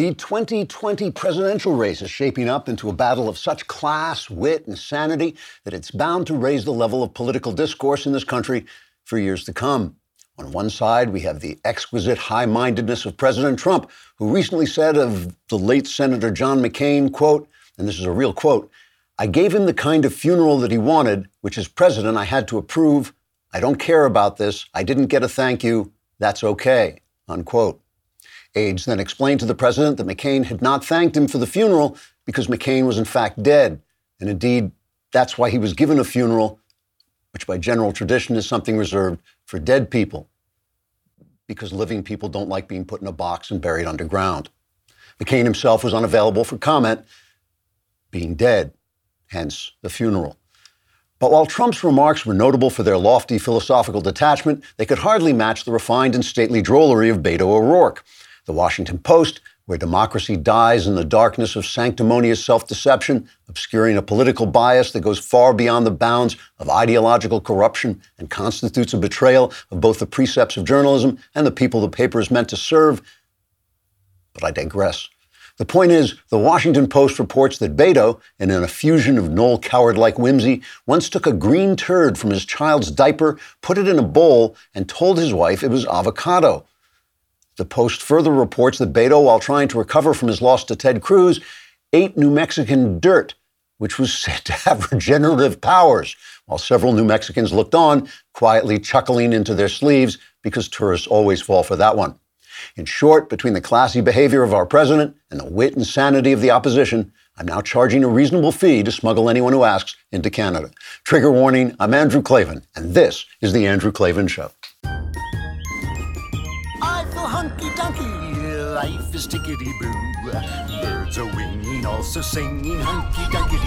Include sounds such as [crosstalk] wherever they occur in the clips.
The 2020 presidential race is shaping up into a battle of such class, wit, and sanity that it's bound to raise the level of political discourse in this country for years to come. On one side, we have the exquisite high mindedness of President Trump, who recently said of the late Senator John McCain, quote, and this is a real quote, I gave him the kind of funeral that he wanted, which as president I had to approve. I don't care about this. I didn't get a thank you. That's okay, unquote. Aides then explained to the president that McCain had not thanked him for the funeral because McCain was in fact dead. And indeed, that's why he was given a funeral, which by general tradition is something reserved for dead people, because living people don't like being put in a box and buried underground. McCain himself was unavailable for comment, being dead, hence the funeral. But while Trump's remarks were notable for their lofty philosophical detachment, they could hardly match the refined and stately drollery of Beto O'Rourke. The Washington Post, where democracy dies in the darkness of sanctimonious self deception, obscuring a political bias that goes far beyond the bounds of ideological corruption and constitutes a betrayal of both the precepts of journalism and the people the paper is meant to serve. But I digress. The point is, the Washington Post reports that Beto, in an effusion of Noel Coward like whimsy, once took a green turd from his child's diaper, put it in a bowl, and told his wife it was avocado. The Post further reports that Beto, while trying to recover from his loss to Ted Cruz, ate New Mexican dirt, which was said to have [laughs] regenerative powers, while several New Mexicans looked on, quietly chuckling into their sleeves because tourists always fall for that one. In short, between the classy behavior of our president and the wit and sanity of the opposition, I'm now charging a reasonable fee to smuggle anyone who asks into Canada. Trigger warning, I'm Andrew Klavan, and this is The Andrew Klavan Show tickety boo. Birds are winging, also singing hunky dunky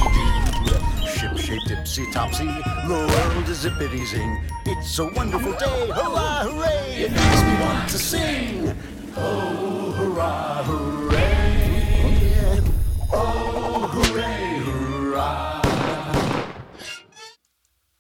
doo. Ship shape tipsy topsy, the world is zippity zing. It's a wonderful day, hurrah, hooray! It makes me want to sing. Oh, hurrah, hooray! Oh, hooray, hurrah!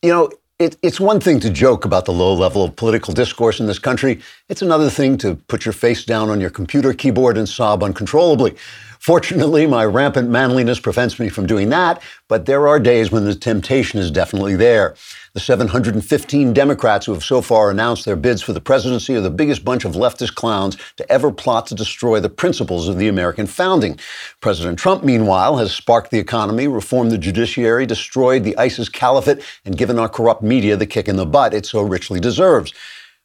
You know, it, it's one thing to joke about the low level of political discourse in this country. It's another thing to put your face down on your computer keyboard and sob uncontrollably. Fortunately, my rampant manliness prevents me from doing that, but there are days when the temptation is definitely there. The 715 Democrats who have so far announced their bids for the presidency are the biggest bunch of leftist clowns to ever plot to destroy the principles of the American founding. President Trump, meanwhile, has sparked the economy, reformed the judiciary, destroyed the ISIS caliphate, and given our corrupt media the kick in the butt it so richly deserves.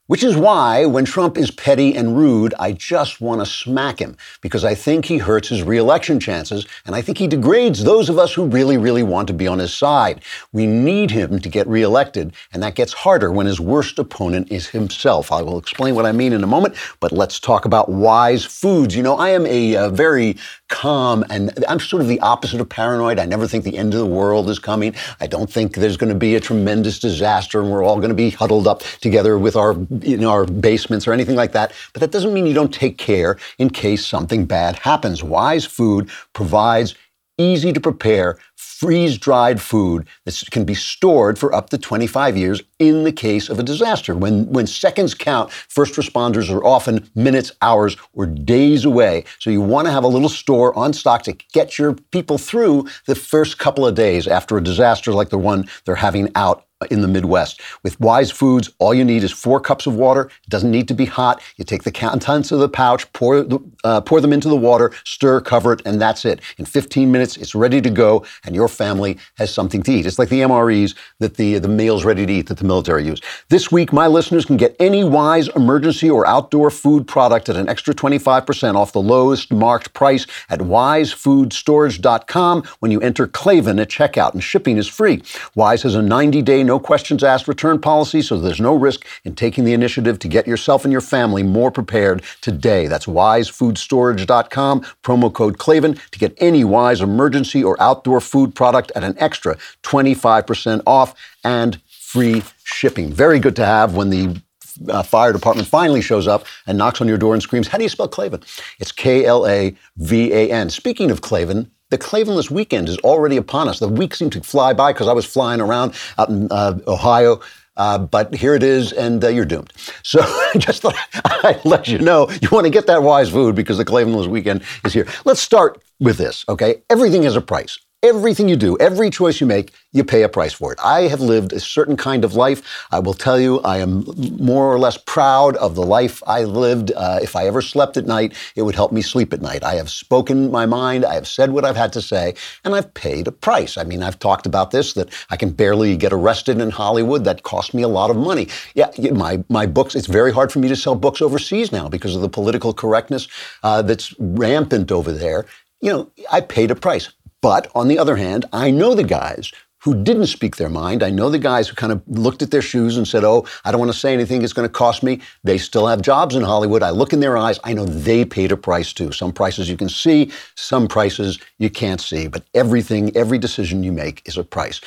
Which is why, when Trump is petty and rude, I just want to smack him because I think he hurts his reelection chances and I think he degrades those of us who really, really want to be on his side. We need him to get reelected, and that gets harder when his worst opponent is himself. I will explain what I mean in a moment, but let's talk about wise foods. You know, I am a, a very calm and I'm sort of the opposite of paranoid. I never think the end of the world is coming. I don't think there's going to be a tremendous disaster and we're all going to be huddled up together with our in our basements or anything like that. But that doesn't mean you don't take care in case something bad happens. Wise food provides easy to prepare, freeze dried food that can be stored for up to 25 years in the case of a disaster. When, when seconds count, first responders are often minutes, hours, or days away. So you want to have a little store on stock to get your people through the first couple of days after a disaster like the one they're having out in the Midwest. With Wise Foods, all you need is four cups of water. It doesn't need to be hot. You take the contents of the pouch, pour, uh, pour them into the water, stir, cover it, and that's it. In 15 minutes, it's ready to go, and your family has something to eat. It's like the MREs that the, the meals ready to eat that the military use. This week, my listeners can get any Wise emergency or outdoor food product at an extra 25% off the lowest marked price at wisefoodstorage.com when you enter Klavan at checkout, and shipping is free. Wise has a 90 day no questions asked return policy, so there's no risk in taking the initiative to get yourself and your family more prepared today. That's wisefoodstorage.com, promo code Klavan to get any Wise emergency or outdoor food product at an extra 25% off and free shipping. Very good to have when the uh, fire department finally shows up and knocks on your door and screams, How do you spell Klavan? It's K L A V A N. Speaking of Klavan, the Klavanless weekend is already upon us. The week seemed to fly by because I was flying around out in uh, Ohio Uh, but here it is, and uh, you're doomed. [laughs] So just thought [laughs] I'd let you know you want to get that wise food because the Klavanless weekend is here. Let's start with this, okay? Everything has a price. Everything you do, every choice you make, you pay a price for it. I have lived a certain kind of life. I will tell you, I am more or less proud of the life I lived. Uh, if I ever slept at night, it would help me sleep at night. I have spoken my mind. I have said what I've had to say, and I've paid a price. I mean, I've talked about this that I can barely get arrested in Hollywood. That cost me a lot of money. Yeah, my my books. It's very hard for me to sell books overseas now because of the political correctness uh, that's rampant over there. You know, I paid a price. But on the other hand, I know the guys who didn't speak their mind. I know the guys who kind of looked at their shoes and said, Oh, I don't want to say anything. It's going to cost me. They still have jobs in Hollywood. I look in their eyes. I know they paid a price too. Some prices you can see, some prices you can't see. But everything, every decision you make is a price.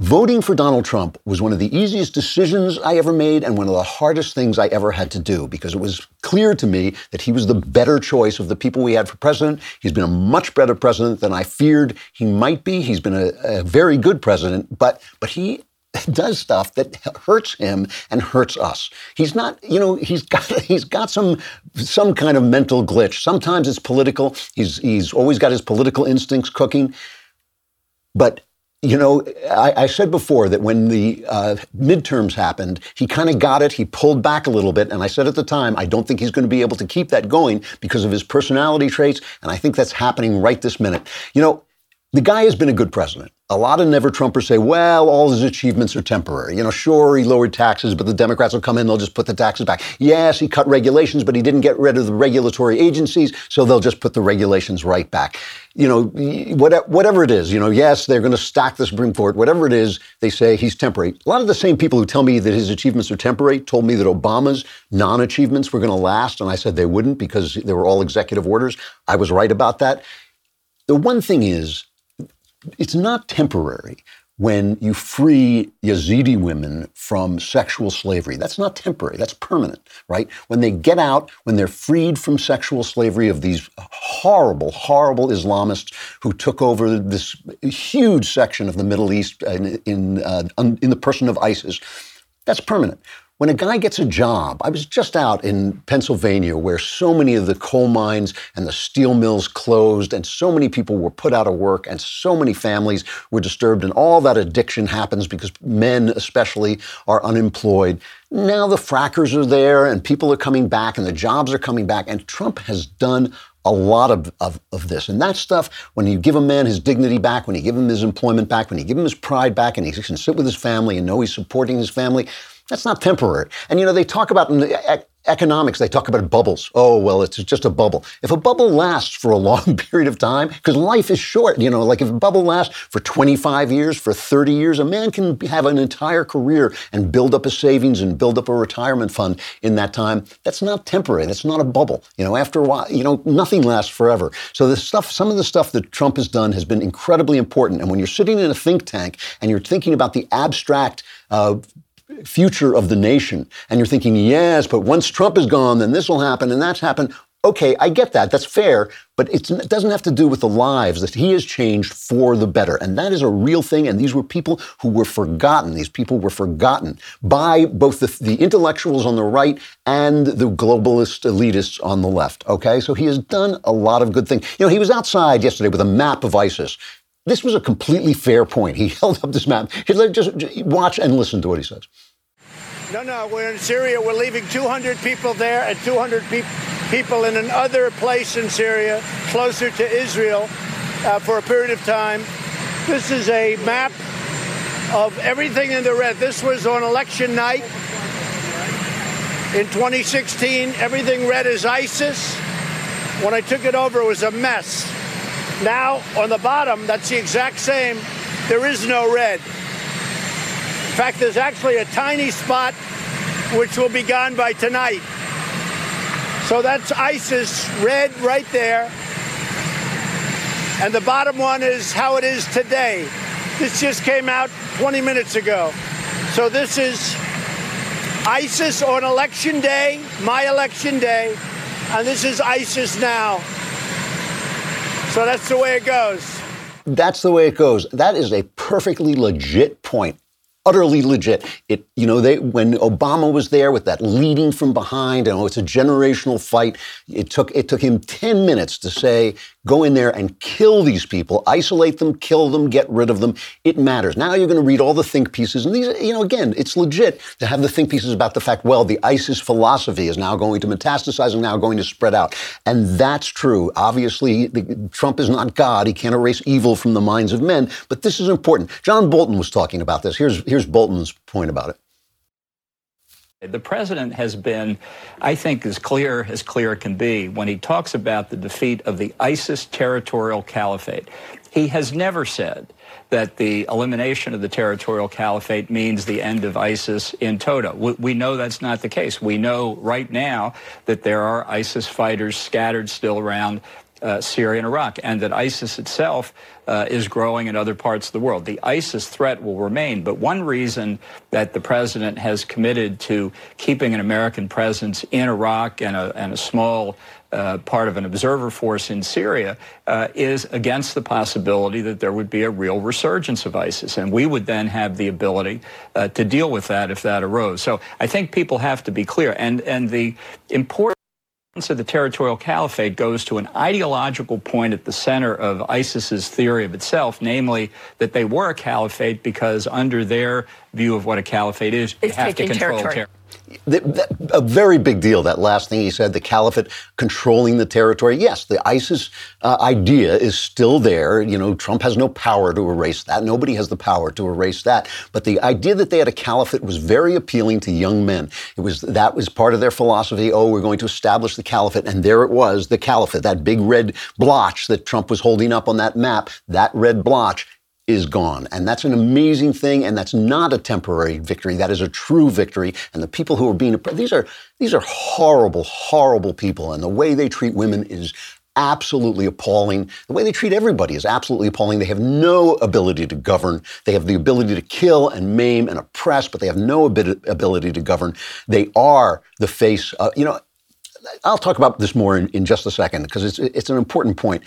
Voting for Donald Trump was one of the easiest decisions I ever made and one of the hardest things I ever had to do because it was clear to me that he was the better choice of the people we had for president. He's been a much better president than I feared he might be. He's been a, a very good president, but but he [laughs] does stuff that hurts him and hurts us. He's not, you know, he's got [laughs] he's got some some kind of mental glitch. Sometimes it's political. He's he's always got his political instincts cooking. But you know, I, I, said before that when the uh, midterms happened, he kind of got it. He pulled back a little bit. And I said at the time, I don't think he's going to be able to keep that going because of his personality traits. And I think that's happening right this minute. You know, the guy has been a good president. A lot of never Trumpers say, well, all his achievements are temporary. You know, sure, he lowered taxes, but the Democrats will come in, they'll just put the taxes back. Yes, he cut regulations, but he didn't get rid of the regulatory agencies, so they'll just put the regulations right back. You know, whatever it is, you know, yes, they're going to stack the Supreme Court, whatever it is, they say he's temporary. A lot of the same people who tell me that his achievements are temporary told me that Obama's non achievements were going to last, and I said they wouldn't because they were all executive orders. I was right about that. The one thing is, it's not temporary when you free Yazidi women from sexual slavery. That's not temporary, that's permanent, right? When they get out, when they're freed from sexual slavery of these horrible, horrible Islamists who took over this huge section of the Middle East in, in, uh, in the person of ISIS, that's permanent. When a guy gets a job, I was just out in Pennsylvania where so many of the coal mines and the steel mills closed, and so many people were put out of work, and so many families were disturbed, and all that addiction happens because men, especially, are unemployed. Now the frackers are there, and people are coming back, and the jobs are coming back, and Trump has done a lot of, of, of, this. And that stuff, when you give a man his dignity back, when you give him his employment back, when you give him his pride back, and he can sit with his family and know he's supporting his family, that's not temporary. And you know, they talk about in the economics, they talk about bubbles. Oh, well, it's just a bubble. If a bubble lasts for a long [laughs] period of time, because life is short, you know, like if a bubble lasts for 25 years, for 30 years, a man can have an entire career and build up a savings and build up a retirement fund in that time. That's not temporary. That's not a bubble. You know, after a while, you know, nothing lasts forever. So the stuff, some of the stuff that Trump has done has been incredibly important. And when you're sitting in a think tank and you're thinking about the abstract uh, future of the nation. And you're thinking, yes, but once Trump is gone, then this will happen and that's happened. Okay, I get that. That's fair, but it doesn't have to do with the lives that he has changed for the better. And that is a real thing. And these were people who were forgotten. These people were forgotten by both the, the intellectuals on the right and the globalist elitists on the left. Okay, so he has done a lot of good things. You know, he was outside yesterday with a map of ISIS. This was a completely fair point. He [laughs] held up this map. Just, just watch and listen to what he says. No, no, we're in Syria. We're leaving 200 people there and 200 pe- people in another place in Syria, closer to Israel, uh, for a period of time. This is a map of everything in the red. This was on election night in 2016. Everything red is ISIS. When I took it over, it was a mess. Now, on the bottom, that's the exact same. There is no red. In fact, there's actually a tiny spot which will be gone by tonight. So that's ISIS red right there. And the bottom one is how it is today. This just came out 20 minutes ago. So this is ISIS on election day, my election day, and this is ISIS now. So that's the way it goes. That's the way it goes. That is a perfectly legit point utterly legit. It, you know, they when Obama was there with that leading from behind, and oh, it's a generational fight. It took it took him ten minutes to say, go in there and kill these people, isolate them, kill them, get rid of them. It matters. Now you're going to read all the think pieces, and these, you know, again, it's legit to have the think pieces about the fact, well, the ISIS philosophy is now going to metastasize and now going to spread out, and that's true. Obviously, the, Trump is not God; he can't erase evil from the minds of men. But this is important. John Bolton was talking about this. Here's here's Bolton's point about it. The president has been, I think, as clear as clear can be when he talks about the defeat of the ISIS territorial caliphate. He has never said that the elimination of the territorial caliphate means the end of ISIS in toto. We, know that's not the case. We know right now that there are ISIS fighters scattered still around uh, Syria and Iraq, and that ISIS itself uh, is growing in other parts of the world. The ISIS threat will remain, but one reason that the president has committed to keeping an American presence in Iraq and a, and a small uh, part of an observer force in Syria uh, is against the possibility that there would be a real resurgence of ISIS. And we would then have the ability uh, to deal with that if that arose. So I think people have to be clear. And, and the important of the territorial caliphate goes to an ideological point at the center of ISIS's theory of itself, namely that they were a caliphate because under their view of what a caliphate is, it's you have to control territory. territory. A very big deal, that last thing he said, the caliphate controlling the territory. Yes, the ISIS uh, idea is still there. You know, Trump has no power to erase that. Nobody has the power to erase that. But the idea that they had a caliphate was very appealing to young men. It was that was part of their philosophy. Oh, we're going to establish the caliphate, and there it was, the caliphate, that big red blotch that Trump was holding up on that map. That red blotch is gone. And that's an amazing thing. And that's not a temporary victory. That is a true victory. And the people who are being, these are, these are horrible, horrible people. And the way they treat women is absolutely appalling. The way they treat everybody is absolutely appalling. They have no ability to govern. They have the ability to kill and maim and oppress, but they have no ability to govern. They are the face, of, you know, I'll talk about this more in, in just a second because it's, it's an important point.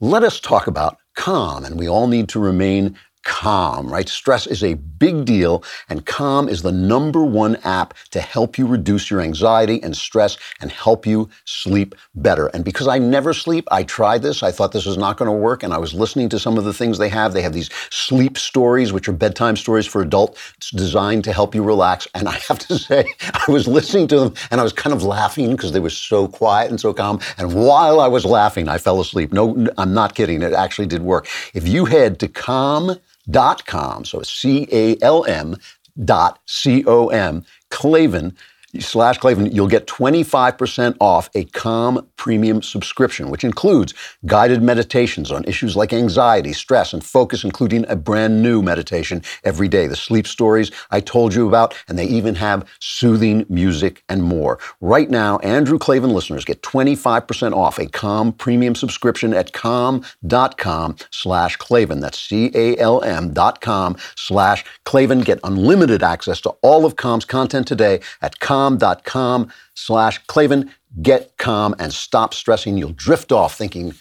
Let us talk about calm, and we all need to remain Calm, right? Stress is a big deal, and Calm is the number one app to help you reduce your anxiety and stress and help you sleep better. And because I never sleep, I tried this. I thought this was not going to work, and I was listening to some of the things they have. They have these sleep stories, which are bedtime stories for adults designed to help you relax. And I have to [laughs] say, I was listening to them and I was kind of laughing because they were so quiet and so calm. And while I was laughing, I fell asleep. No, I'm not kidding. It actually did work. If you head to calm, dot com. So C A L M dot C O M, Klavan slash Klavan, you'll get 25% off a Calm premium subscription, which includes guided meditations on issues like anxiety, stress, and focus, including a brand new meditation every day, the sleep stories I told you about, and they even have soothing music and more. Right now, Andrew Klavan listeners get 25% off a Calm premium subscription at calm.com slash Klavan. That's C-A-L-M dot com slash Klavan. Get unlimited access to all of Calm's content today at calm calm.com slash Klavan. Get calm and stop stressing. You'll drift off thinking,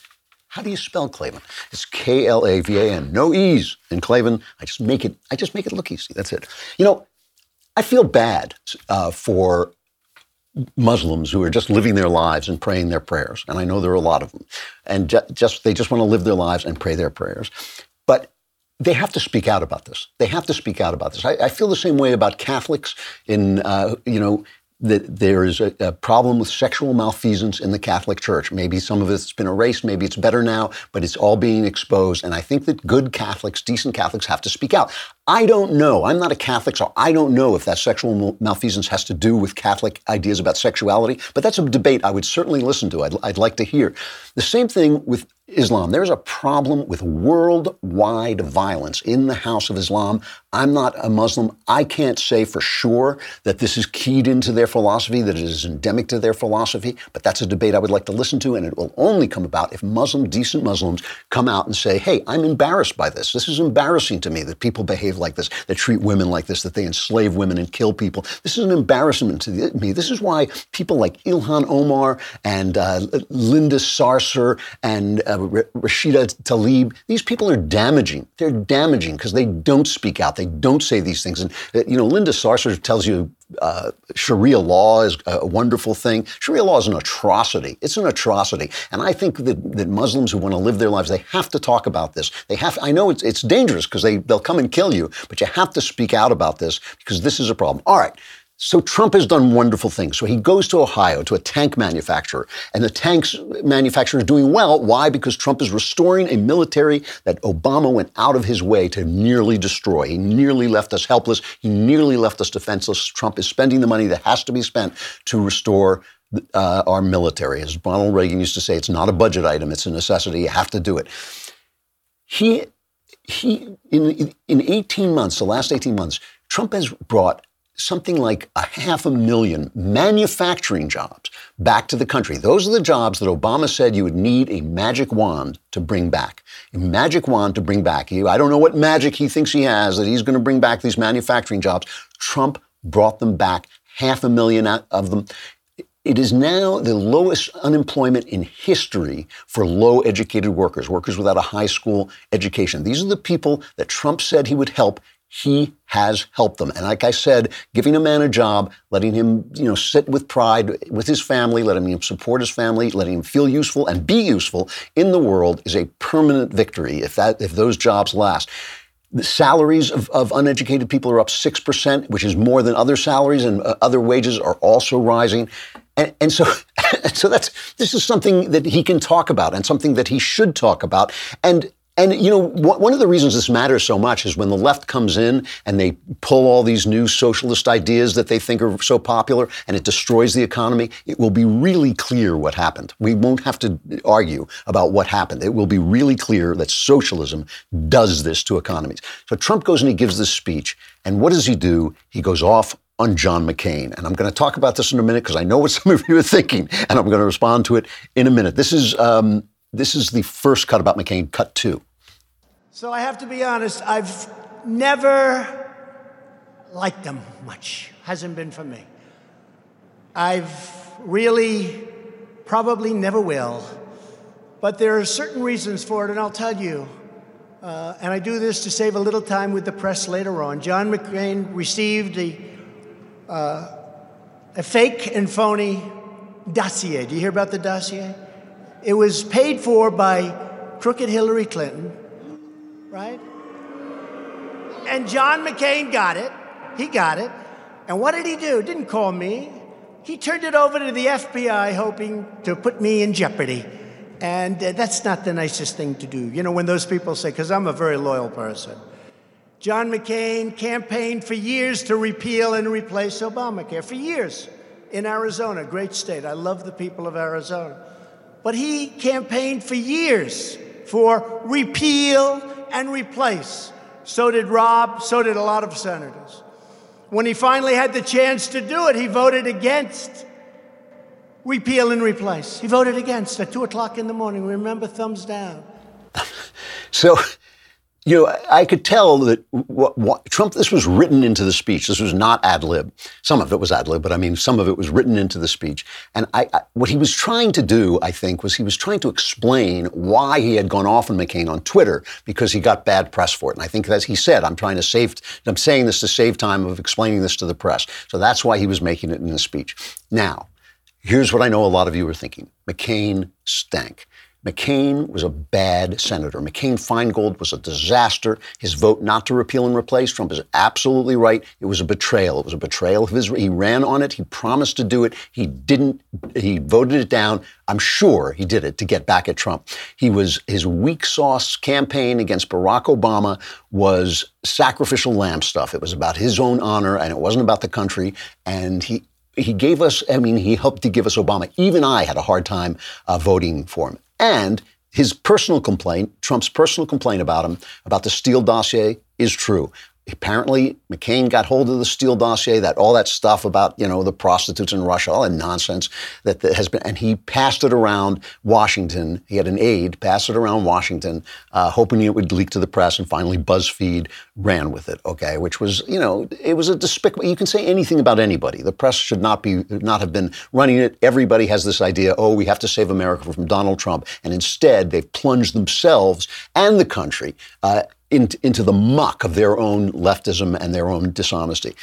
how do you spell Klavan? It's K-L-A-V-A-N. No E's in Klavan. I just make it, I just make it look easy. That's it. You know, I feel bad uh, for Muslims who are just living their lives and praying their prayers. And I know there are a lot of them. And ju- just they just want to live their lives and pray their prayers. But they have to speak out about this. They have to speak out about this. I, I feel the same way about Catholics in, uh, you know, that there is a, a, problem with sexual malfeasance in the Catholic Church. Maybe some of it's been erased, maybe it's better now, but it's all being exposed. And I think that good Catholics, decent Catholics, have to speak out. I don't know. I'm not a Catholic, so I don't know if that sexual malfeasance has to do with Catholic ideas about sexuality, but that's a debate I would certainly listen to. I'd, I'd like to hear. The same thing with Islam. There's a problem with worldwide violence in the House of Islam. I'm not a Muslim. I can't say for sure that this is keyed into their philosophy, that it is endemic to their philosophy, but that's a debate I would like to listen to, and it will only come about if Muslim, decent Muslims come out and say, hey, I'm embarrassed by this. This is embarrassing to me that people behave like this, that treat women like this, that they enslave women and kill people. This is an embarrassment to me. This is why people like Ilhan Omar and uh, Linda Sarsour and uh, Rashida Tlaib. These people are damaging. They're damaging because they don't speak out. They don't say these things. And, uh, you know, Linda Sarsour tells you uh, Sharia law is a wonderful thing. Sharia law is an atrocity. It's an atrocity. And I think that, that Muslims who want to live their lives, they have to talk about this. They have, I know it's, it's dangerous because they, they'll come and kill you, but you have to speak out about this because this is a problem. All right. So Trump has done wonderful things. So he goes to Ohio to a tank manufacturer, and the tanks manufacturer is doing well. Why? Because Trump is restoring a military that Obama went out of his way to nearly destroy. He nearly left us helpless. He nearly left us defenseless. Trump is spending the money that has to be spent to restore uh, our military. As Ronald Reagan used to say, it's not a budget item; it's a necessity. You have to do it. He he in in 18 months, the last 18 months, Trump has brought something like a half a million manufacturing jobs back to the country. Those are the jobs that Obama said you would need a magic wand to bring back. A magic wand to bring back. I don't know what magic he thinks he has that he's going to bring back these manufacturing jobs. Trump brought them back, half a million of them. It is now the lowest unemployment in history for low educated workers, workers without a high school education. These are the people that Trump said he would help he has helped them. And like I said, giving a man a job, letting him, you know, sit with pride with his family, letting him support his family, letting him feel useful and be useful in the world is a permanent victory if that if those jobs last. The salaries of, of uneducated people are up 6%, which is more than other salaries, and uh, other wages are also rising. And, and so, [laughs] so that's this is something that he can talk about and something that he should talk about. And and, you know, one of the reasons this matters so much is when the left comes in and they pull all these new socialist ideas that they think are so popular and it destroys the economy, it will be really clear what happened. We won't have to argue about what happened. It will be really clear that socialism does this to economies. So Trump goes and he gives this speech. And what does he do? He goes off on John McCain. And I'm going to talk about this in a minute because I know what [laughs] some of you are thinking, and I'm going to respond to it in a minute. This is, um, this is the first cut about McCain, cut two. So I have to be honest, I've never liked them much. Hasn't been for me. I've really probably never will. But there are certain reasons for it, and I'll tell you. Uh, and I do this to save a little time with the press later on. John McCain received a, uh, a fake and phony dossier. Do you hear about the dossier? It was paid for by crooked Hillary Clinton right? And John McCain got it. He got it. And what did he do? Didn't call me. He turned it over to the FBI, hoping to put me in jeopardy. And uh, that's not the nicest thing to do. You know, when those people say, because I'm a very loyal person. John McCain campaigned for years to repeal and replace Obamacare, for years in Arizona, great state. I love the people of Arizona. But he campaigned for years for repeal and replace. So did Rob, so did a lot of senators. When he finally had the chance to do it, he voted against repeal and replace. He voted against at 2 o'clock in the morning. Remember, thumbs down. [laughs] so you know, I could tell that what, what, Trump, this was written into the speech. This was not ad lib. Some of it was ad lib, but I mean, some of it was written into the speech. And I, I, what he was trying to do, I think, was he was trying to explain why he had gone off on McCain on Twitter because he got bad press for it. And I think, as he said, I'm trying to save, I'm saying this to save time of explaining this to the press. So that's why he was making it in the speech. Now, here's what I know a lot of you are thinking McCain stank. McCain was a bad senator. McCain Feingold was a disaster. His vote not to repeal and replace Trump is absolutely right. It was a betrayal. It was a betrayal of his. He ran on it. He promised to do it. He didn't. He voted it down. I'm sure he did it to get back at Trump. He was his weak sauce campaign against Barack Obama was sacrificial lamb stuff. It was about his own honor and it wasn't about the country. And he he gave us, I mean, he helped to give us Obama. Even I had a hard time uh, voting for him. And his personal complaint, Trump's personal complaint about him, about the Steele dossier, is true. Apparently McCain got hold of the Steele dossier, that all that stuff about you know the prostitutes in Russia, all that nonsense that, that has been, and he passed it around Washington. He had an aide pass it around Washington, uh, hoping it would leak to the press, and finally BuzzFeed ran with it. Okay, which was you know it was a despicable. You can say anything about anybody. The press should not be not have been running it. Everybody has this idea. Oh, we have to save America from Donald Trump, and instead they've plunged themselves and the country. Uh, into, into the muck of their own leftism and their own dishonesty.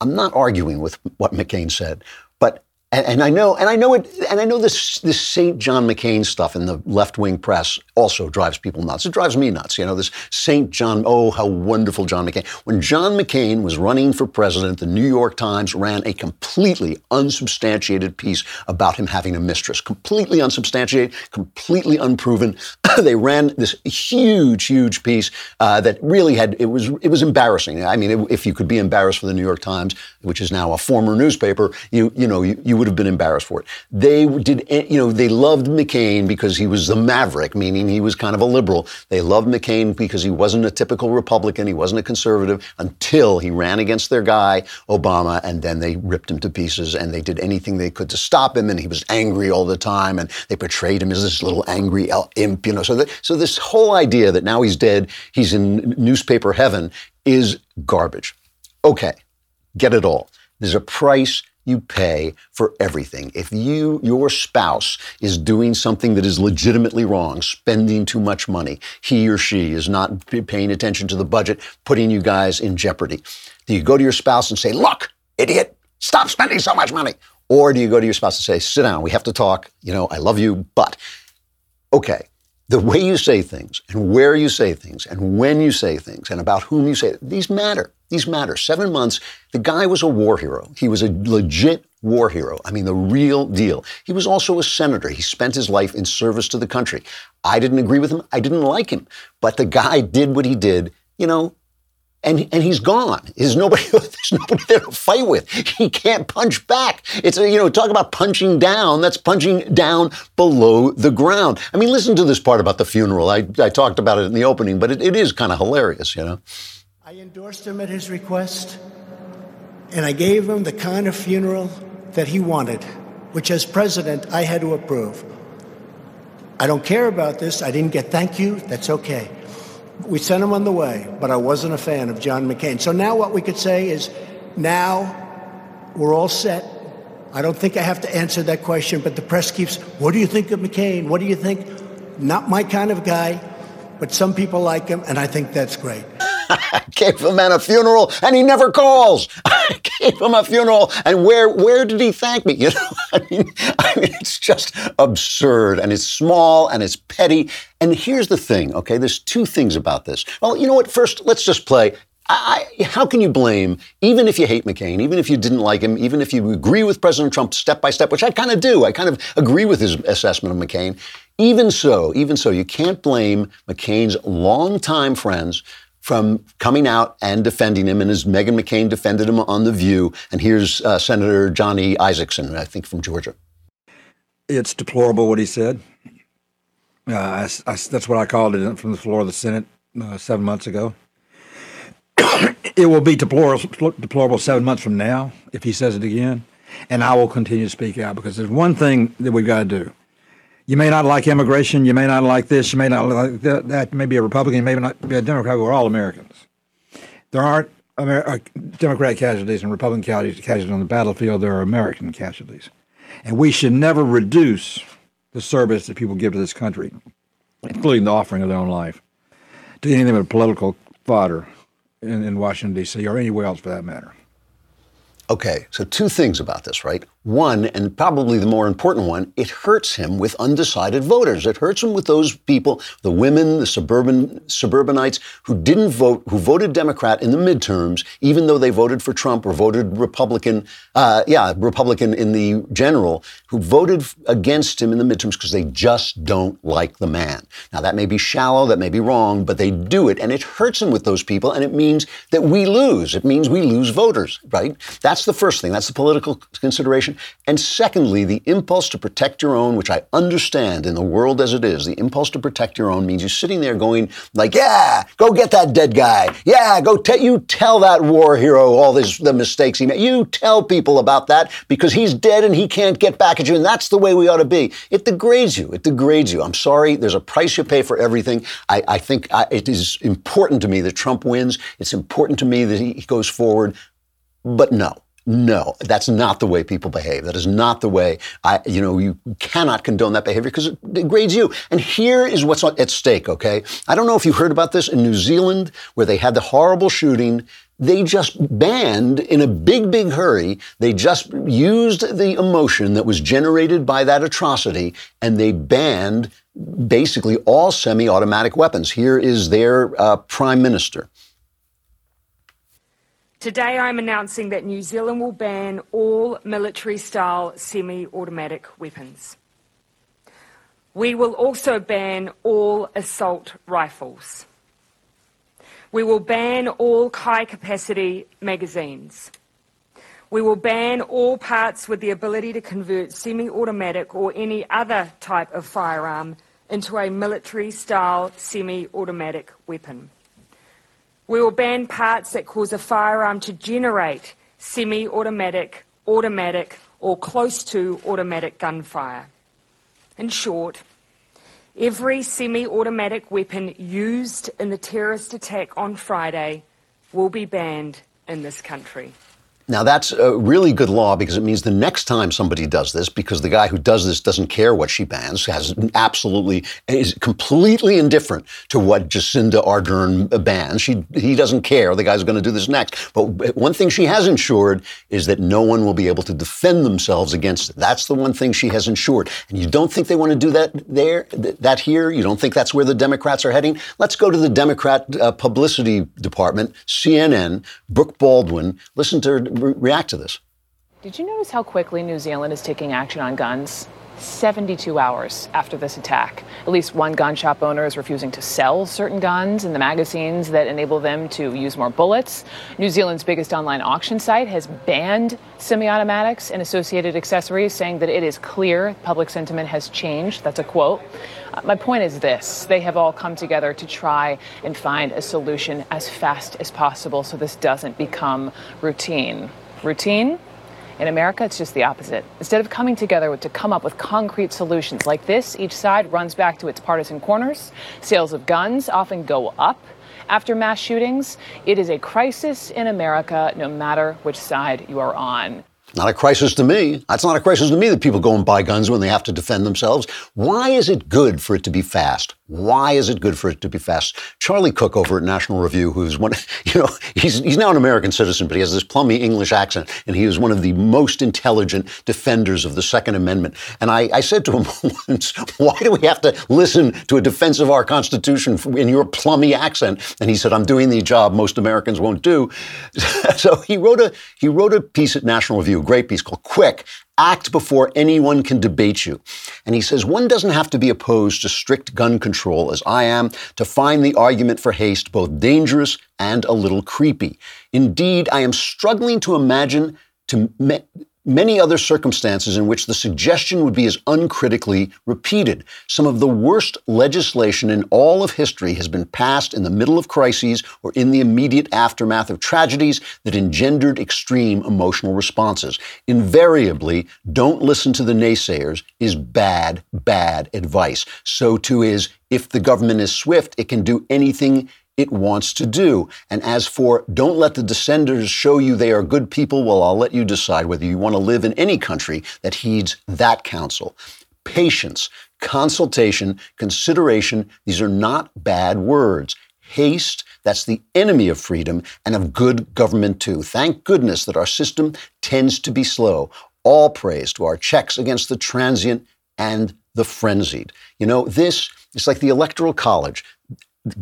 I'm not arguing with what McCain said, but and, and, I know, and I know it, and I know this this Saint John McCain stuff in the left wing press also drives people nuts. It drives me nuts. You know, this Saint John. Oh, how wonderful John McCain! When John McCain was running for president, the New York Times ran a completely unsubstantiated piece about him having a mistress. Completely unsubstantiated, completely unproven. [coughs] they ran this huge, huge piece uh, that really had it was it was embarrassing. I mean, it, if you could be embarrassed for the New York Times, which is now a former newspaper, you you know you, you would have been embarrassed for it. They did, eh, you know, they loved McCain because he was the maverick, meaning he was kind of a liberal. They loved McCain because he wasn't a typical Republican, he wasn't a conservative until he ran against their guy, Obama, and then they ripped him to pieces and they did anything they could to stop him. And he was angry all the time, and they portrayed him as this little angry imp, you know. So, so this whole idea that now he's dead, he's in newspaper heaven, is garbage. Okay, get it all. There's a price you pay for everything. If you, your spouse, is doing something that is legitimately wrong, spending too much money, he or she is not paying attention to the budget, putting you guys in jeopardy. Do you go to your spouse and say, look, idiot, stop spending so much money? Or do you go to your spouse and say, sit down, we have to talk, you know, I love you, but, okay, the way you say things and where you say things and when you say things and about whom you say it, these matter. These matter. Seven months, the guy was a war hero. He was a legit war hero. I mean, the real deal. He was also a senator. He spent his life in service to the country. I didn't agree with him. I didn't like him. But the guy did what he did, you know, and and he's gone. There's nobody. [laughs] There's nobody there to fight with. He can't punch back. It's a, you know talk about punching down. That's punching down below the ground. I mean, listen to this part about the funeral. I I talked about it in the opening, but it, it is kind of hilarious, you know. I endorsed him at his request, and I gave him the kind of funeral that he wanted, which as president I had to approve. I don't care about this. I didn't get thank you. That's okay. We sent him on the way, but I wasn't a fan of John McCain. So now what we could say is now we're all set. I don't think I have to answer that question, but the press keeps, what do you think of McCain? What do you think? Not my kind of guy, but some people like him, and I think that's great. [laughs] gave him at a funeral and he never calls. [laughs] I gave him a funeral and where where did he thank me? [laughs] You know, I mean, I mean, it's just absurd and it's small and it's petty. And here's the thing, okay? There's two things about this. Well, you know what? First, let's just play. I, how can you blame, even if you hate McCain, even if you didn't like him, even if you agree with President Trump step by step, which I kind of do, I kind of agree with his assessment of McCain. Even so, even so, you can't blame McCain's longtime friends from coming out and defending him, and as Meghan McCain defended him on The View. And here's uh, Senator Johnny Isakson, I think from Georgia. It's deplorable what he said. Uh, I, I, that's what I called it from the floor of the Senate uh, seven months ago. [coughs] it will be deplorable, deplorable seven months from now if he says it again. And I will continue to speak out because there's one thing that we've got to do you may not like immigration, you may not like this, you may not like that, that you may be a Republican, you may not be a Democrat, we're all Americans. There aren't Amer- uh, Democrat casualties and Republican casualties on the battlefield, there are American casualties. And we should never reduce the service that people give to this country, including the offering of their own life, to anything but political fodder in, in Washington, D.C., or anywhere else for that matter. Okay, so two things about this, right? One, and probably the more important one, it hurts him with undecided voters. It hurts him with those people, the women, the suburban suburbanites who didn't vote, who voted Democrat in the midterms, even though they voted for Trump or voted Republican, uh, yeah, Republican in the general, who voted against him in the midterms because they just don't like the man. Now that may be shallow, that may be wrong, but they do it, and it hurts him with those people, and it means that we lose. It means we lose voters, right? That's the first thing. That's the political consideration. And secondly, the impulse to protect your own, which I understand in the world as it is, the impulse to protect your own means you're sitting there going like, yeah, go get that dead guy. Yeah, go tell you tell that war hero all this, the mistakes he made. You tell people about that because he's dead and he can't get back at you. And that's the way we ought to be. It degrades you. It degrades you. I'm sorry. There's a price you pay for everything. I, I think I, it is important to me that Trump wins. It's important to me that he, he goes forward. But no, no, that's not the way people behave. That is not the way I, you know, you cannot condone that behavior because it degrades you. And here is what's at stake, okay? I don't know if you heard about this in New Zealand where they had the horrible shooting. They just banned in a big, big hurry. They just used the emotion that was generated by that atrocity and they banned basically all semi automatic weapons. Here is their uh, prime minister. Today I'm announcing that New Zealand will ban all military style semi automatic weapons. We will also ban all assault rifles. We will ban all high capacity magazines. We will ban all parts with the ability to convert semi automatic or any other type of firearm into a military style semi automatic weapon. We will ban parts that cause a firearm to generate semi automatic, automatic, or close to automatic gunfire. In short, every semi automatic weapon used in the terrorist attack on Friday will be banned in this country. Now, that's a really good law because it means the next time somebody does this, because the guy who does this doesn't care what she bans, has absolutely, is completely indifferent to what Jacinda Ardern bans. She, he doesn't care. The guy's going to do this next. But one thing she has ensured is that no one will be able to defend themselves against it. That's the one thing she has ensured. And you don't think they want to do that there, that here? You don't think that's where the Democrats are heading? Let's go to the Democrat uh, publicity department, CNN, Brooke Baldwin. Listen to her re- react to this. Did you notice how quickly New Zealand is taking action on guns? 72 hours after this attack. At least one gun shop owner is refusing to sell certain guns and the magazines that enable them to use more bullets. New Zealand's biggest online auction site has banned semi automatics and associated accessories, saying that it is clear public sentiment has changed. That's a quote. My point is this they have all come together to try and find a solution as fast as possible so this doesn't become routine. Routine? In America, it's just the opposite. Instead of coming together to come up with concrete solutions like this, each side runs back to its partisan corners. Sales of guns often go up after mass shootings. It is a crisis in America, no matter which side you are on. Not a crisis to me. That's not a crisis to me that people go and buy guns when they have to defend themselves. Why is it good for it to be fast? Why is it good for it to be fast? Charlie Cooke over at National Review, who's one, [laughs] you know, he's, he's now an American citizen, but he has this plummy English accent, and he is one of the most intelligent defenders of the Second Amendment. And I, I said to him [laughs] once, why do we have to listen to a defense of our Constitution in your plummy accent? And he said, I'm doing the job most Americans won't do. [laughs] so he wrote a, he wrote a piece at National Review, a great piece called Quick, Act before anyone can debate you. And he says, one doesn't have to be opposed to strict gun control, as I am, to find the argument for haste both dangerous and a little creepy. Indeed, I am struggling to imagine to me- many other circumstances in which the suggestion would be as uncritically repeated. Some of the worst legislation in all of history has been passed in the middle of crises or in the immediate aftermath of tragedies that engendered extreme emotional responses. Invariably, don't listen to the naysayers is bad, bad advice. So too is if the government is swift, it can do anything it wants to do. And as for don't let the dissenters show you they are good people, well, I'll let you decide whether you want to live in any country that heeds that counsel. Patience, consultation, consideration, these are not bad words. Haste, that's the enemy of freedom and of good government too. Thank goodness that our system tends to be slow. All praise to our checks against the transient and the frenzied. You know, this is like the Electoral College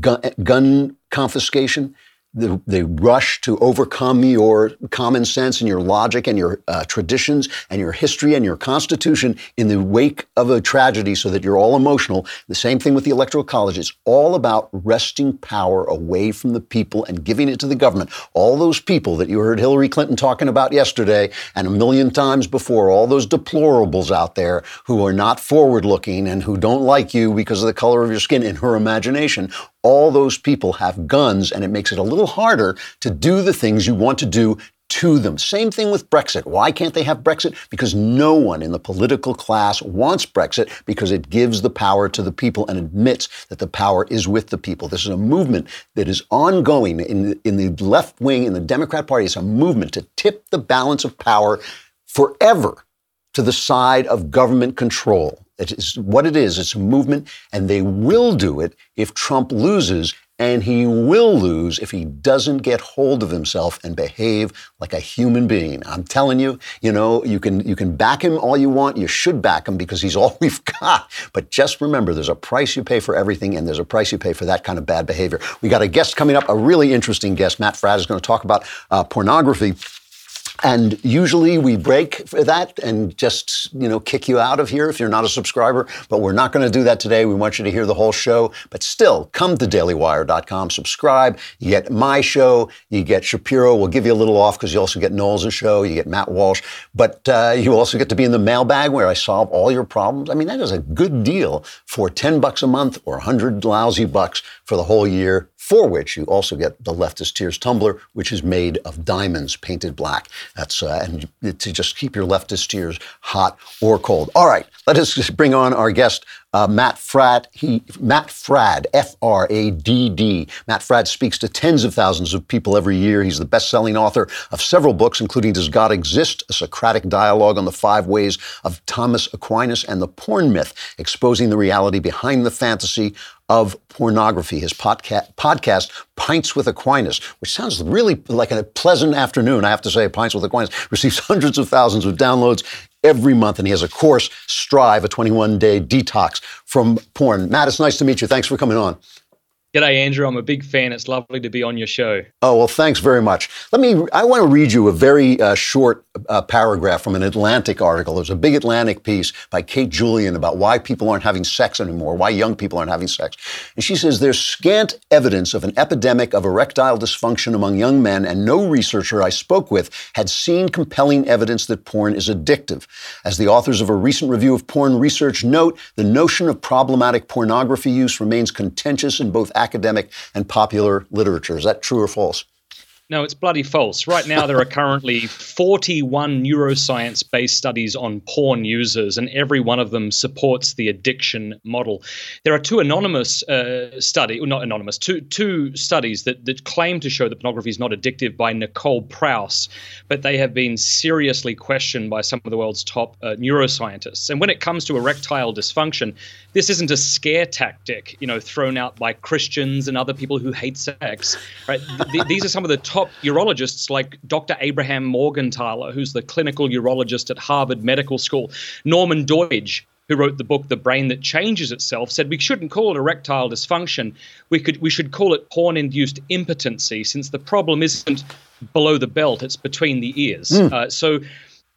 gun, gun confiscation. the, the rush to overcome your common sense and your logic and your uh, traditions and your history and your constitution in the wake of a tragedy so that you're all emotional. The same thing with the Electoral College. It's all about wresting power away from the people and giving it to the government. All those people that you heard Hillary Clinton talking about yesterday and a million times before, all those deplorables out there who are not forward looking and who don't like you because of the color of your skin in her imagination, all those people have guns and it makes it a little harder to do the things you want to do to them. Same thing with Brexit. Why can't they have Brexit? Because no one in the political class wants Brexit because it gives the power to the people and admits that the power is with the people. This is a movement that is ongoing in in the left wing, in the Democrat Party. It's a movement to tip the balance of power forever to the side of government control. It is what it is. It's a movement, and they will do it if Trump loses, and he will lose if he doesn't get hold of himself and behave like a human being. I'm telling you, you know, you can you can back him all you want. You should back him because he's [laughs] all we've got. But just remember, there's a price you pay for everything, and there's a price you pay for that kind of bad behavior. We got a guest coming up, a really interesting guest. Matt Fradd is going to talk about uh, pornography. And usually we break for that and just, you know, kick you out of here if you're not a subscriber. But we're not going to do that today. We want you to hear the whole show. But still, come to dailywire.com, subscribe. You get my show. You get Shapiro. We'll give you a little off because you also get Knowles' show. You get Matt Walsh. But uh, you also get to be in the mailbag where I solve all your problems. I mean, that is a good deal for 10 bucks a month or 100 lousy bucks for the whole year for which you also get the leftist tears tumbler, which is made of diamonds painted black. That's uh, and to just keep your leftist tears hot or cold. All right, let us bring on our guest, uh, Matt Fradd, He Matt Fradd, F R A D D. Matt Fradd speaks to tens of thousands of people every year. He's the best-selling author of several books, including "Does God Exist?" A Socratic Dialogue on the Five Ways of Thomas Aquinas and the Porn Myth, exposing the reality behind the fantasy of pornography. His podca- podcast, Pints with Aquinas, which sounds really like a pleasant afternoon, I have to say. Pints with Aquinas [laughs] receives hundreds of thousands of downloads every month, and he has a course, Strive, a 21 day detox from porn. Matt, it's nice to meet you. Thanks for coming on. G'day, Andrew. I'm a big fan. It's lovely to be on your show. Oh, well, thanks very much. Let me, I want to read you a very uh, short uh, paragraph from an Atlantic article. There's a big Atlantic piece by Kate Julian about why people aren't having sex anymore, why young people aren't having sex. And she says there's scant evidence of an epidemic of erectile dysfunction among young men, and no researcher I spoke with had seen compelling evidence that porn is addictive. As the authors of a recent review of porn research note, the notion of problematic pornography use remains contentious in both academic and popular literature. Is that true or false? No, it's bloody false. Right now, there are currently 41 neuroscience based studies on porn users, and every one of them supports the addiction model. There are two anonymous uh, study, not anonymous, two two studies that, that claim to show that pornography is not addictive by Nicole Prause, but they have been seriously questioned by some of the world's top uh, neuroscientists. And when it comes to erectile dysfunction, this isn't a scare tactic, you know, thrown out by Christians and other people who hate sex. Right? Th- these are some of the top urologists like Dr. Abraham Morgentaler, who's the clinical urologist at Harvard Medical School, Norman Doidge, who wrote the book The Brain That Changes Itself, said we shouldn't call it erectile dysfunction. We could we should call it porn-induced impotency, since the problem isn't below the belt; it's between the ears. Mm. Uh, so.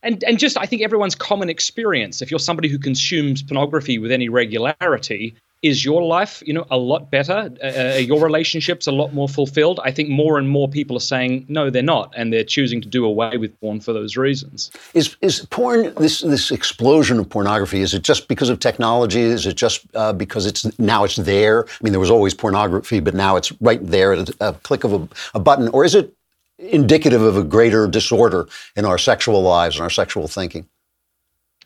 And, and just I think everyone's common experience. If you're somebody who consumes pornography with any regularity, is your life you know a lot better? Uh, uh, your relationships a lot more fulfilled? I think more and more people are saying no they're not and they're choosing to do away with porn for those reasons. Is is porn this this explosion of pornography is it just because of technology? Is it just uh, because it's now it's there? I mean there was always pornography but now it's right there at a, click of a, a button. Or is it indicative of a greater disorder in our sexual lives and our sexual thinking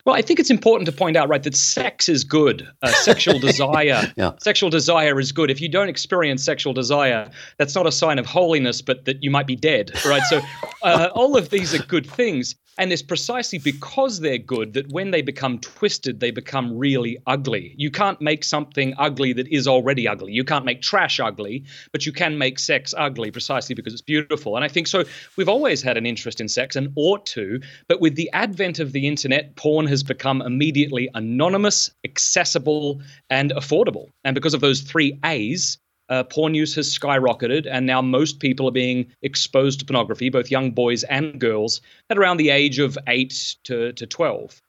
well, I think it's important to point out, right, that sex is good. Uh, sexual [laughs] desire, yeah. sexual desire is good. If you don't experience sexual desire, that's not a sign of holiness, but that you might be dead, right? So, uh, all of these are good things. And it's precisely because they're good that when they become twisted, they become really ugly. You can't make something ugly that is already ugly. You can't make trash ugly, but you can make sex ugly precisely because it's beautiful. And I think so. We've always had an interest in sex and ought to, but with the advent of the internet, porn has become immediately anonymous, accessible, and affordable. And because of those three A's, uh, porn use has skyrocketed, and now most people are being exposed to pornography, both young boys and girls, at around the age of 8 to, to 12.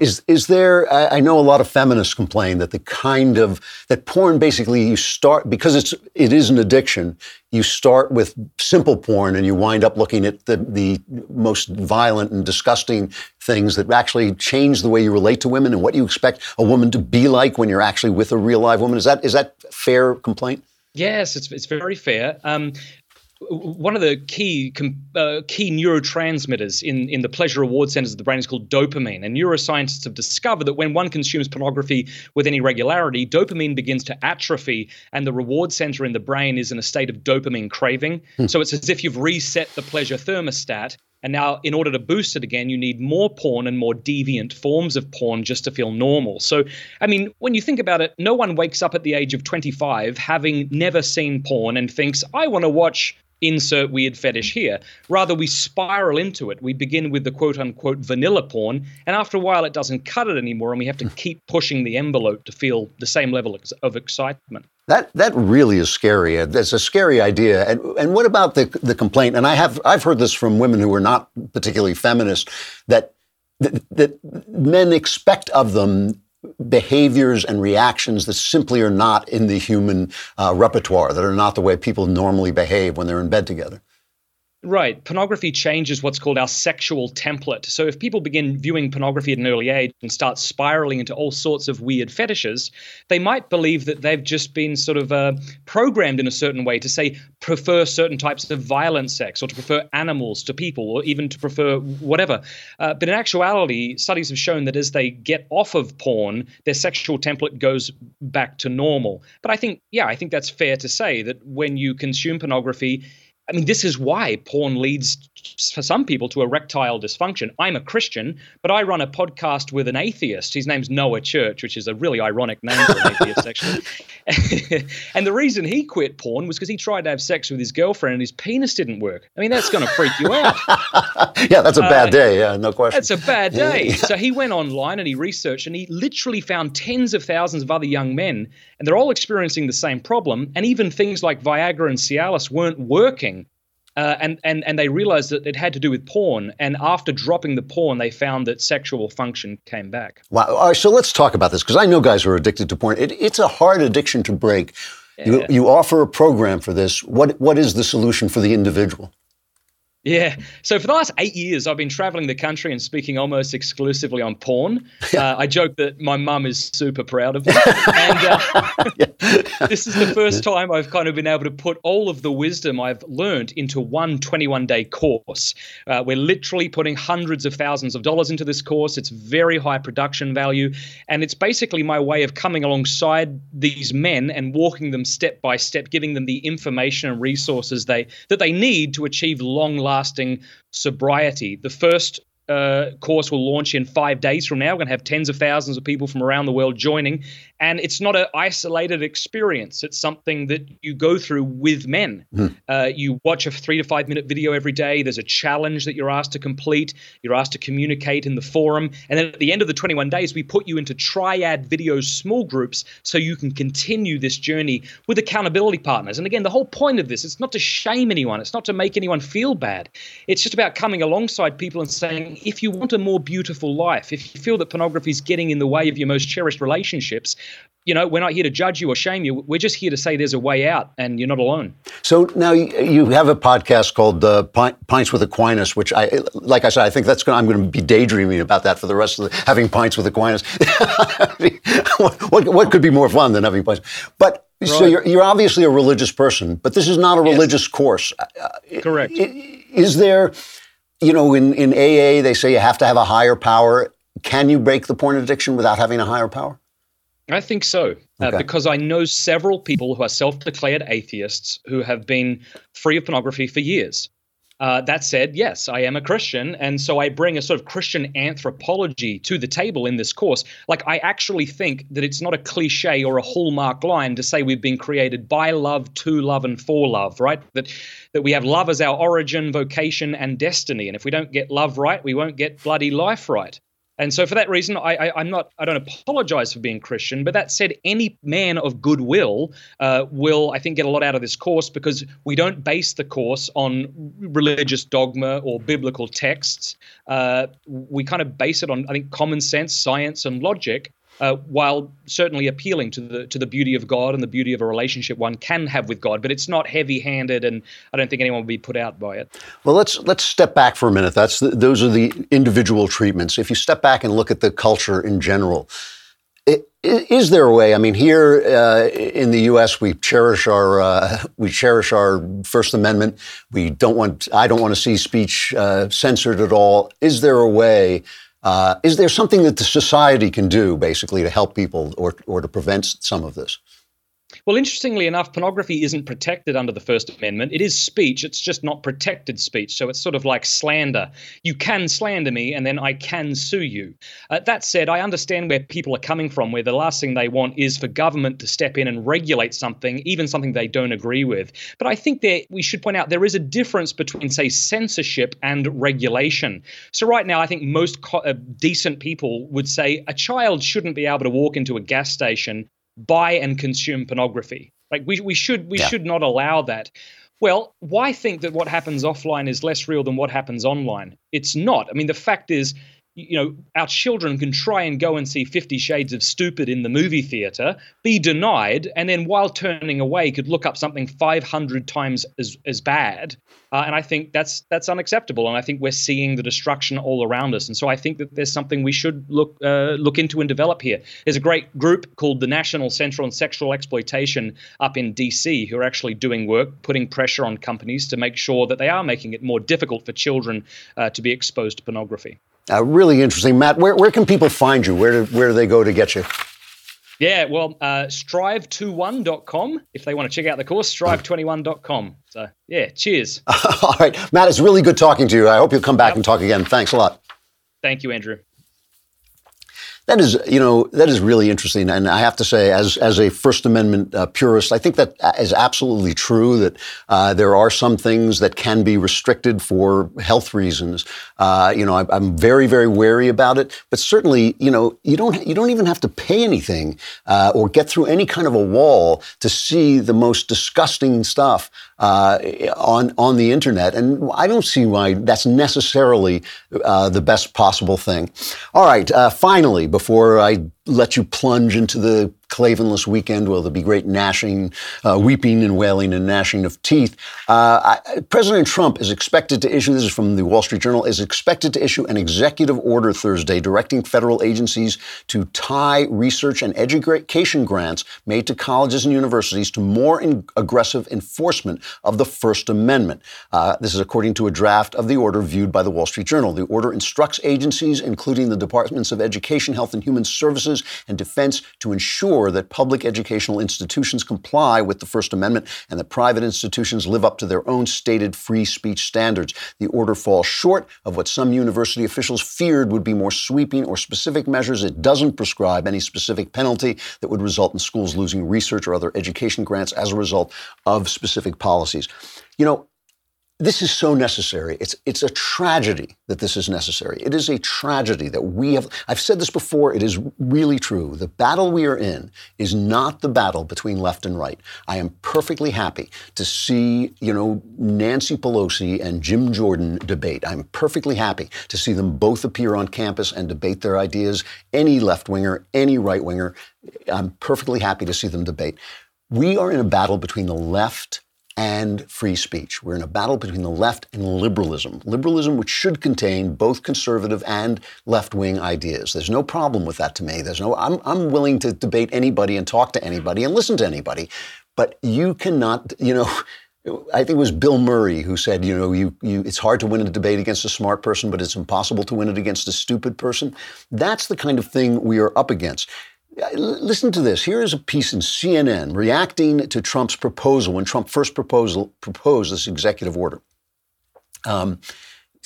Is is there? I, I know a lot of feminists complain that the kind of that porn basically you start because it's it is an addiction. You start with simple porn and you wind up looking at the the most violent and disgusting things that actually change the way you relate to women and what you expect a woman to be like when you're actually with a real live woman. Is that is that fair complaint? Yes, it's, it's very fair. Um, one of the key uh, key neurotransmitters in, in the pleasure reward centers of the brain is called dopamine. And neuroscientists have discovered that when one consumes pornography with any regularity, dopamine begins to atrophy, and the reward center in the brain is in a state of dopamine craving. Hmm. So it's as if you've reset the pleasure thermostat. And now, in order to boost it again, you need more porn and more deviant forms of porn just to feel normal. So, I mean, when you think about it, no one wakes up at the age of 25 having never seen porn and thinks, I want to watch insert weird fetish here. Rather, we spiral into it. We begin with the quote unquote vanilla porn, and after a while, it doesn't cut it anymore, and we have to hmm. keep pushing the envelope to feel the same level of excitement. That that really is scary. Uh, it's a scary idea. And and what about the the complaint? And I have I've heard this from women who are not particularly feminist that that, that men expect of them behaviors and reactions that simply are not in the human uh, repertoire, that are not the way people normally behave when they're in bed together. Right. Pornography changes what's called our sexual template. So if people begin viewing pornography at an early age and start spiraling into all sorts of weird fetishes, they might believe that they've just been sort of uh, programmed in a certain way to say prefer certain types of violent sex or to prefer animals to people or even to prefer whatever. Uh, but in actuality, studies have shown that as they get off of porn, their sexual template goes back to normal. But I think, yeah, I think that's fair to say that when you consume pornography, I mean, this is why porn leads for some people to erectile dysfunction. I'm a Christian, but I run a podcast with an atheist. His name's Noah Church, which is a really ironic name for an [laughs] atheist, actually. [laughs] and the reason he quit porn was because he tried to have sex with his girlfriend and his penis didn't work. I mean, that's going to freak you out. [laughs] yeah, that's a bad uh, day. Yeah, no question. That's a bad day. so he went online and he researched and he literally found tens of thousands of other young men, and they're all experiencing the same problem. And even things like Viagra and Cialis weren't working uh, and, and, and they realized that it had to do with porn. And after dropping the porn, they found that sexual function came back. Wow. All right, so let's talk about this because I know guys who are addicted to porn. It, it's a hard addiction to break. Yeah. You, you offer a program for this. What, what is the solution for the individual? Yeah. So for the last eight years, I've been traveling the country and speaking almost exclusively on porn. Uh, I joke that my mum is super proud of me. and uh, [laughs] this is the first time I've kind of been able to put all of the wisdom I've learned into one 21 day course. Uh, we're literally putting hundreds of thousands of dollars into this course. It's very high production value. And it's basically my way of coming alongside these men and walking them step by step, giving them the information and resources they that they need to achieve long lasting lasting sobriety. The first uh, course will launch in five days from now. We're going to have tens of thousands of people from around the world joining. And it's not an isolated experience, it's something that you go through with men. Mm. Uh, you watch a three to five minute video every day. There's a challenge that you're asked to complete, you're asked to communicate in the forum. And then at the end of the 21 days, we put you into triad video small groups so you can continue this journey with accountability partners. And again, the whole point of this is not to shame anyone, it's not to make anyone feel bad. It's just about coming alongside people and saying, if you want a more beautiful life, if you feel that pornography is getting in the way of your most cherished relationships, you know, we're not here to judge you or shame you. We're just here to say there's a way out and you're not alone. So now you have a podcast called uh, Pints with Aquinas, which I, like I said, I think that's going I'm going to be daydreaming about that for the rest of the, having pints with Aquinas. [laughs] what, what, what, could be more fun than having pints? But right. so you're, you're obviously a religious person, but this is not a religious yes. course. Uh, Correct. Is there, you know, in, in AA, they say you have to have a higher power. Can you break the porn addiction without having a higher power? I think so, uh, okay. because I know several people who are self declared atheists who have been free of pornography for years. Uh, that said, yes, I am a Christian, and so I bring a sort of Christian anthropology to the table in this course. Like, I actually think that it's not a cliche or a hallmark line to say we've been created by love, to love, and for love, right? That that we have love as our origin, vocation, and destiny. And if we don't get love right, we won't get bloody life right. And so, for that reason, I, am not. I don't apologize for being Christian. But that said, any man of goodwill uh, will, I think, get a lot out of this course because we don't base the course on religious dogma or biblical texts. Uh, we kind of base it on, I think, common sense, science, and logic uh, while certainly appealing to the to the beauty of God and the beauty of a relationship one can have with God, but it's not heavy-handed, and I don't think anyone will be put out by it. Well, let's let's step back for a minute. That's the, those are the individual treatments. If you step back and look at the culture in general, it, is there a way? I mean, here uh, in the U.S., we cherish our uh, we cherish our First Amendment. We don't want I don't want to see speech uh, censored at all. Is there a way? Uh, is there something that the society can do, basically, to help people or, or to prevent some of this? Well, interestingly enough, pornography isn't protected under the First Amendment. It is speech, it's just not protected speech. So it's sort of like slander. You can slander me, and then I can sue you. Uh, that said, I understand where people are coming from, where the last thing they want is for government to step in and regulate something, even something they don't agree with. But I think that we should point out there is a difference between, say, censorship and regulation. So right now, I think most co- uh, decent people would say a child shouldn't be able to walk into a gas station buy and consume pornography. Like we we should we yeah. should not allow that. Well, why think that what happens offline is less real than what happens online? It's not. I mean, the fact is you know, our children can try and go and see Fifty Shades of Stupid in the movie theater, be denied, and then while turning away, could look up something 500 times as as bad. Uh, and I think that's that's unacceptable. And I think we're seeing the destruction all around us. And so I think that there's something we should look uh, look into and develop here. There's a great group called the National Center on Sexual Exploitation up in D.C. who are actually doing work, putting pressure on companies to make sure that they are making it more difficult for children uh, to be exposed to pornography. Uh, really interesting. Matt, where, where can people find you? Where do, where do they go to get you? Yeah, well, uh, strive21.com if they want to check out the course, strive21.com. So, yeah, cheers. [laughs] All right. Matt, it's really good talking to you. I hope you'll come back yep. and talk again. Thanks a lot. Thank you, Andrew. That is, you know, that is really interesting, and I have to say, as as a First Amendment uh, purist, I think that is absolutely true. That uh, there are some things that can be restricted for health reasons. Uh, you know, I, am very, very wary about it. But certainly, you know, you don't you don't even have to pay anything uh, or get through any kind of a wall to see the most disgusting stuff uh, on on the internet, and I don't see why that's necessarily uh, the best possible thing. All right, uh, finally, before I let you plunge into the Klavanless weekend. Well, there'll be great gnashing, uh, weeping and wailing and gnashing of teeth. Uh, I, President Trump is expected to issue, this is from the Wall Street Journal, is expected to issue an executive order Thursday directing federal agencies to tie research and education grants made to colleges and universities to more in- aggressive enforcement of the First Amendment. Uh, this is according to a draft of the order viewed by the Wall Street Journal. The order instructs agencies, including the Departments of Education, Health and Human Services, and Defense, to ensure that public educational institutions comply with the First Amendment and that private institutions live up to their own stated free speech standards. The order falls short of what some university officials feared would be more sweeping or specific measures. It doesn't prescribe any specific penalty that would result in schools losing research or other education grants as a result of specific policies. You know, this is so necessary. It's, it's a tragedy that this is necessary. It is a tragedy that we have. I've said this before. It is really true. The battle we are in is not the battle between left and right. I am perfectly happy to see, you know, Nancy Pelosi and Jim Jordan debate. I'm perfectly happy to see them both appear on campus and debate their ideas. Any left winger, any right winger, I'm perfectly happy to see them debate. We are in a battle between the left and free speech. We're in a battle between the left and liberalism. Liberalism, which should contain both conservative and left wing ideas. There's no problem with that to me. There's no, I'm, I'm willing to debate anybody and talk to anybody and listen to anybody. But you cannot, you know, [laughs] I think it was Bill Murray who said, you know, you, you, it's hard to win a debate against a smart person, but it's impossible to win it against a stupid person. That's the kind of thing we are up against. Listen to this. Here is a piece in CNN reacting to Trump's proposal when Trump first proposal, proposed this executive order. Um,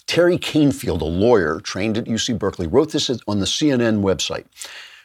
Terry Canfield, a lawyer trained at UC Berkeley, wrote this on the CNN website.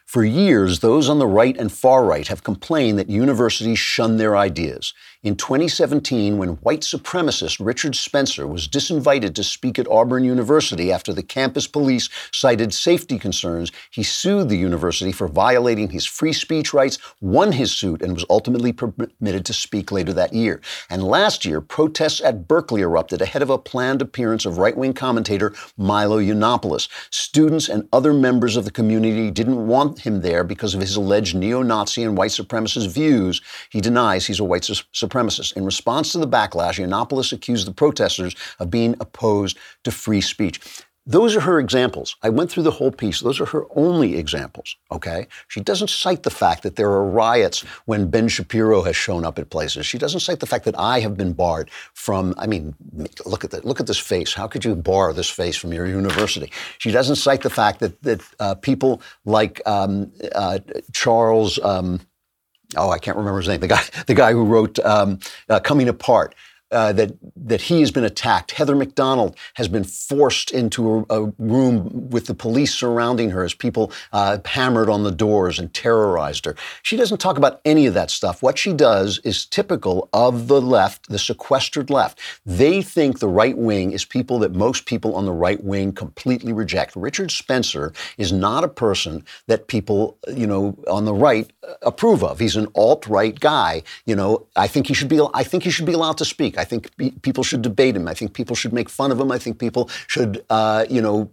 For years, those on the right and far right have complained that universities shun their ideas. In 2017, when white supremacist Richard Spencer was disinvited to speak at Auburn University after the campus police cited safety concerns, he sued the university for violating his free speech rights, won his suit, and was ultimately permitted to speak later that year. And last year, protests at Berkeley erupted ahead of a planned appearance of right wing commentator Milo Yiannopoulos. Students and other members of the community didn't want him there because of his alleged neo Nazi and white supremacist views. He denies he's a white supremacist supremacists. In response to the backlash, Yiannopoulos accused the protesters of being opposed to free speech. Those are her examples. I went through the whole piece. Those are her only examples, okay? She doesn't cite the fact that there are riots when Ben Shapiro has shown up at places. She doesn't cite the fact that I have been barred from, I mean, look at that, look at this face. How could you bar this face from your university? She doesn't cite the fact that, that uh, people like um, uh, Charles, um, oh, I can't remember his name, the guy, [laughs] the guy who wrote um, uh, Coming Apart uh, that that he has been attacked. Heather Mac Donald has been forced into a, a room with the police surrounding her as people uh, hammered on the doors and terrorized her. She doesn't talk about any of that stuff. What she does is typical of the left, the sequestered left. They think the right wing is people that most people on the right wing completely reject. Richard Spencer is not a person that people, you know, on the right approve of. He's an alt-right guy. You know, I think he should be. I think he should be allowed to speak. Think people should debate him. I think people should make fun of him. I think people should, uh, you know,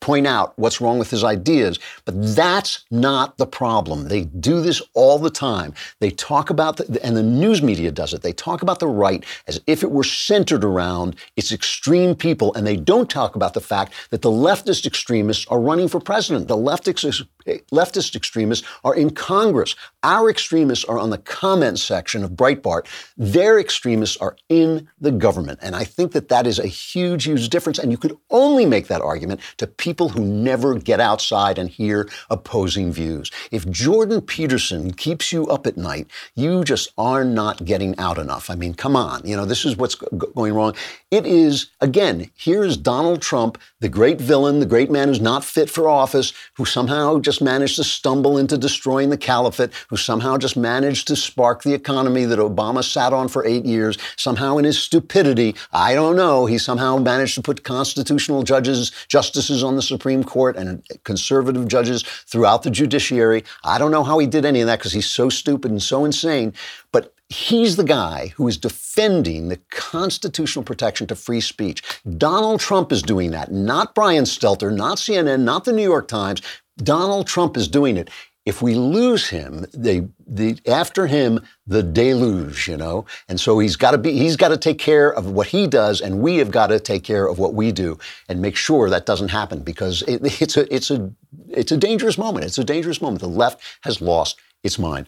point out what's wrong with his ideas. But that's not the problem. They do this all the time. They talk about, the, and the news media does it, they talk about the right as if it were centered around its extreme people, and they don't talk about the fact that the leftist extremists are running for president. The leftist, leftist extremists are in Congress. Our extremists are on the comment section of Breitbart. Their extremists are in the government. And I think that that is a huge, huge difference. And you could only make that argument to people who never get outside and hear opposing views. If Jordan Peterson keeps you up at night, you just are not getting out enough. I mean, come on. You know, this is what's going wrong. It is, again, here's Donald Trump, the great villain, the great man who's not fit for office, who somehow just managed to stumble into destroying the caliphate, who somehow just managed to spark the economy that Obama sat on for eight years. Somehow, in his stupidity, I don't know, he somehow managed to put constitutional judges, justices on the Supreme Court and conservative judges throughout the judiciary. I don't know how he did any of that because he's so stupid and so insane. But He's the guy who is defending the constitutional protection to free speech. Donald Trump is doing that, not Brian Stelter, not CNN, not the New York Times. Donald Trump is doing it. If we lose him, they, the, after him, the deluge, you know? And so he's got to be, he's got to take care of what he does, and we have got to take care of what we do and make sure that doesn't happen because it, it's a, it's a, it's a dangerous moment. It's a dangerous moment. The left has lost its mind.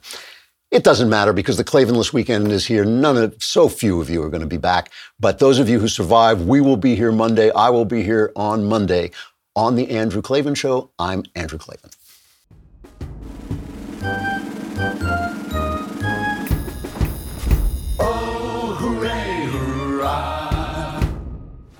It doesn't matter because the Klavanless weekend is here. None of, so few of you are going to be back. But those of you who survive, we will be here Monday. I will be here on Monday on The Andrew Klavan Show. I'm Andrew Klavan.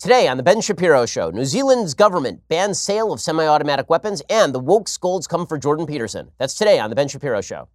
Today on The Ben Shapiro Show, New Zealand's government bans sale of semi automatic weapons, and the woke scolds come for Jordan Peterson. That's today on The Ben Shapiro Show.